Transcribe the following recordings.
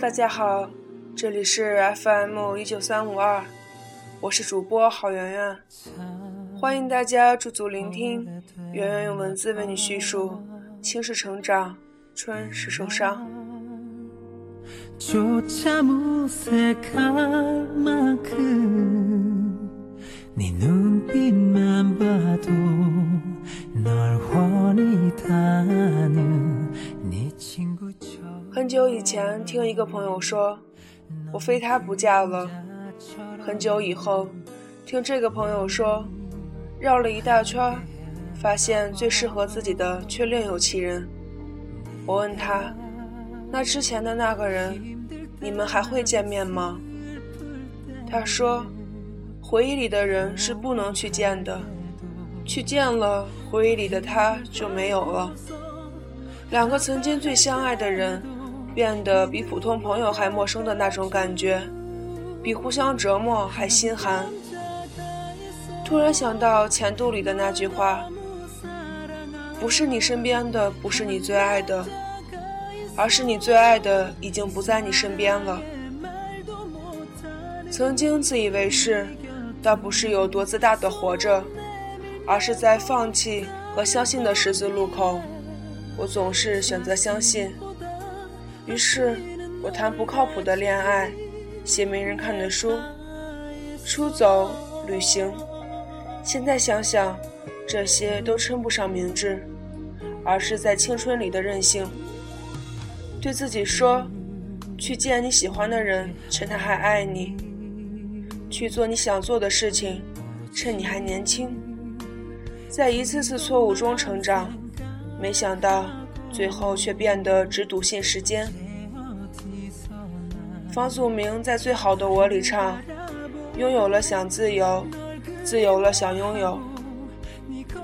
大家好，这里是 FM 一九三五二，我是主播郝圆圆，欢迎大家驻足聆听，圆圆用文字为你叙述，青是成长，春是受伤。很久以前，听一个朋友说，我非他不嫁了。很久以后，听这个朋友说，绕了一大圈，发现最适合自己的却另有其人。我问他，那之前的那个人，你们还会见面吗？他说，回忆里的人是不能去见的，去见了，回忆里的他就没有了。两个曾经最相爱的人。变得比普通朋友还陌生的那种感觉，比互相折磨还心寒。突然想到前度里的那句话：“不是你身边的，不是你最爱的，而是你最爱的已经不在你身边了。”曾经自以为是，倒不是有多自大的活着，而是在放弃和相信的十字路口，我总是选择相信。于是，我谈不靠谱的恋爱，写没人看的书，出走旅行。现在想想，这些都称不上明智，而是在青春里的任性。对自己说：去见你喜欢的人，趁他还爱你；去做你想做的事情，趁你还年轻。在一次次错误中成长，没想到。最后却变得只笃信时间。房祖名在《最好的我》里唱：“拥有了想自由，自由了想拥有。”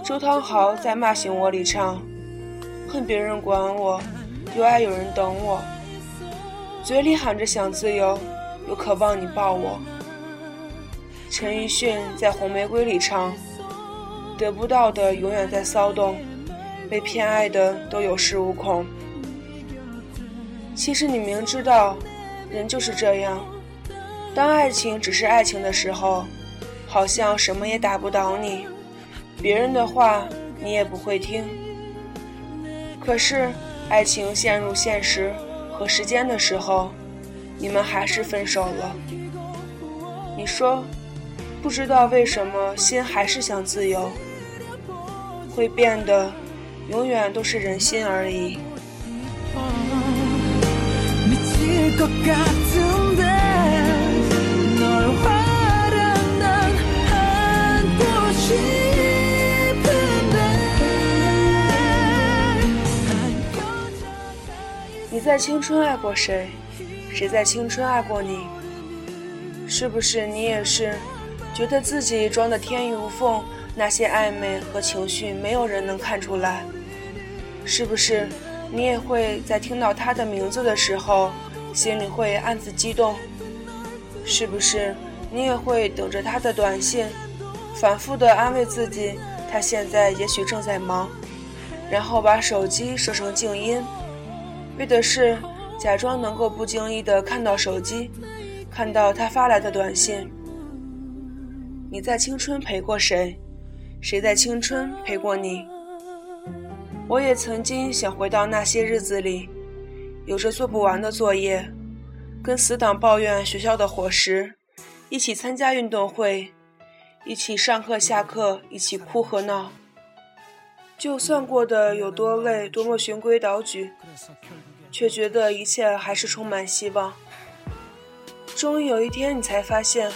周汤豪在《骂醒我》里唱：“恨别人管我，又爱有人等我。”嘴里喊着想自由，又渴望你抱我。陈奕迅在《红玫瑰》里唱：“得不到的永远在骚动。”被偏爱的都有恃无恐。其实你明知道，人就是这样。当爱情只是爱情的时候，好像什么也打不倒你，别人的话你也不会听。可是爱情陷入现实和时间的时候，你们还是分手了。你说，不知道为什么心还是想自由，会变得。永远都是人心而已。你在青春爱过谁？谁在青春爱过你？是不是你也是，觉得自己装的天衣无缝？那些暧昧和情绪，没有人能看出来。是不是你也会在听到他的名字的时候，心里会暗自激动？是不是你也会等着他的短信，反复的安慰自己，他现在也许正在忙，然后把手机设成静音，为的是假装能够不经意的看到手机，看到他发来的短信。你在青春陪过谁？谁在青春陪过你？我也曾经想回到那些日子里，有着做不完的作业，跟死党抱怨学校的伙食，一起参加运动会，一起上课下课，一起哭和闹。就算过得有多累，多么循规蹈矩，却觉得一切还是充满希望。终于有一天，你才发现，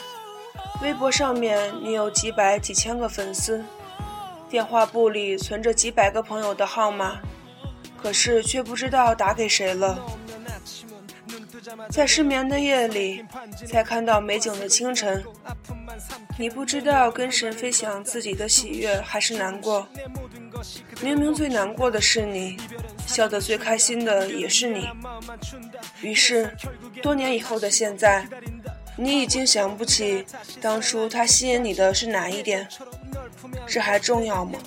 微博上面你有几百几千个粉丝。电话簿里存着几百个朋友的号码，可是却不知道打给谁了。在失眠的夜里，才看到美景的清晨，你不知道跟谁分享自己的喜悦还是难过。明明最难过的是你，笑得最开心的也是你。于是，多年以后的现在，你已经想不起当初他吸引你的是哪一点。这还重要吗？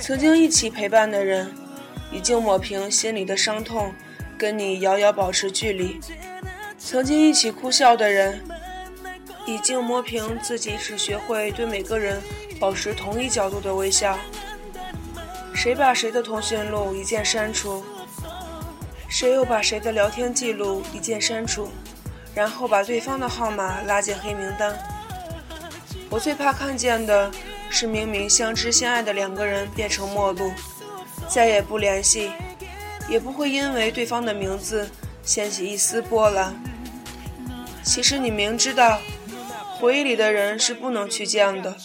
曾经一起陪伴的人，已经抹平心里的伤痛，跟你遥遥保持距离。曾经一起哭笑的人，已经磨平自己，只学会对每个人保持同一角度的微笑。谁把谁的通讯录一键删除？谁又把谁的聊天记录一键删除？然后把对方的号码拉进黑名单？我最怕看见的是，明明相知相爱的两个人变成陌路，再也不联系，也不会因为对方的名字掀起一丝波澜。其实你明知道，回忆里的人是不能去见的，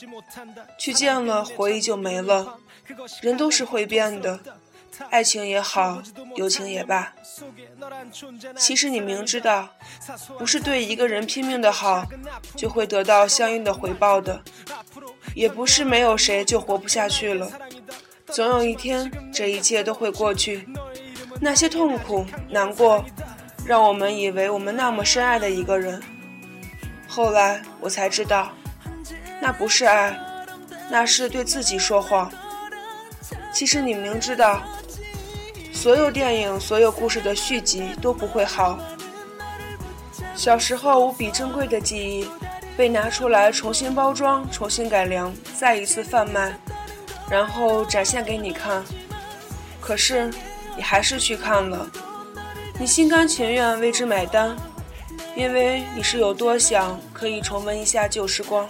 去见了回忆就没了。人都是会变的，爱情也好，友情也罢。其实你明知道，不是对一个人拼命的好，就会得到相应的回报的，也不是没有谁就活不下去了。总有一天，这一切都会过去。那些痛苦、难过，让我们以为我们那么深爱的一个人，后来我才知道，那不是爱，那是对自己说谎。其实你明知道，所有电影、所有故事的续集都不会好。小时候无比珍贵的记忆，被拿出来重新包装、重新改良、再一次贩卖，然后展现给你看。可是你还是去看了，你心甘情愿为之买单，因为你是有多想可以重温一下旧时光。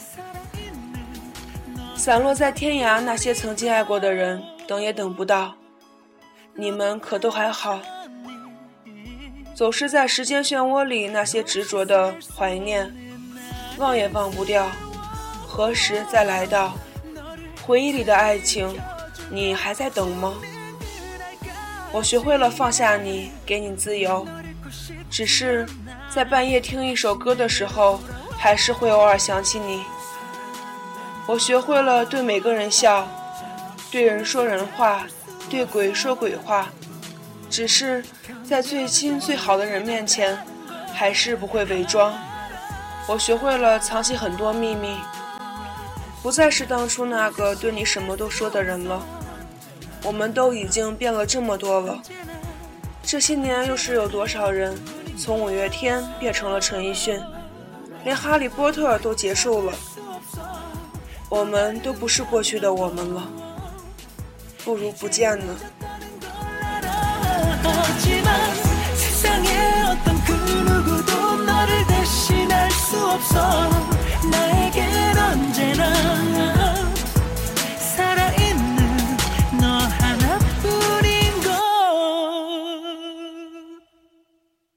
散落在天涯那些曾经爱过的人。等也等不到，你们可都还好？走失在时间漩涡里，那些执着的怀念，忘也忘不掉，何时再来到？回忆里的爱情，你还在等吗？我学会了放下你，给你自由，只是在半夜听一首歌的时候，还是会偶尔想起你。我学会了对每个人笑。对人说人话，对鬼说鬼话，只是在最亲最好的人面前，还是不会伪装。我学会了藏起很多秘密，不再是当初那个对你什么都说的人了。我们都已经变了这么多了，这些年又是有多少人从五月天变成了陈奕迅，连哈利波特都结束了，我们都不是过去的我们了。不如不见呢。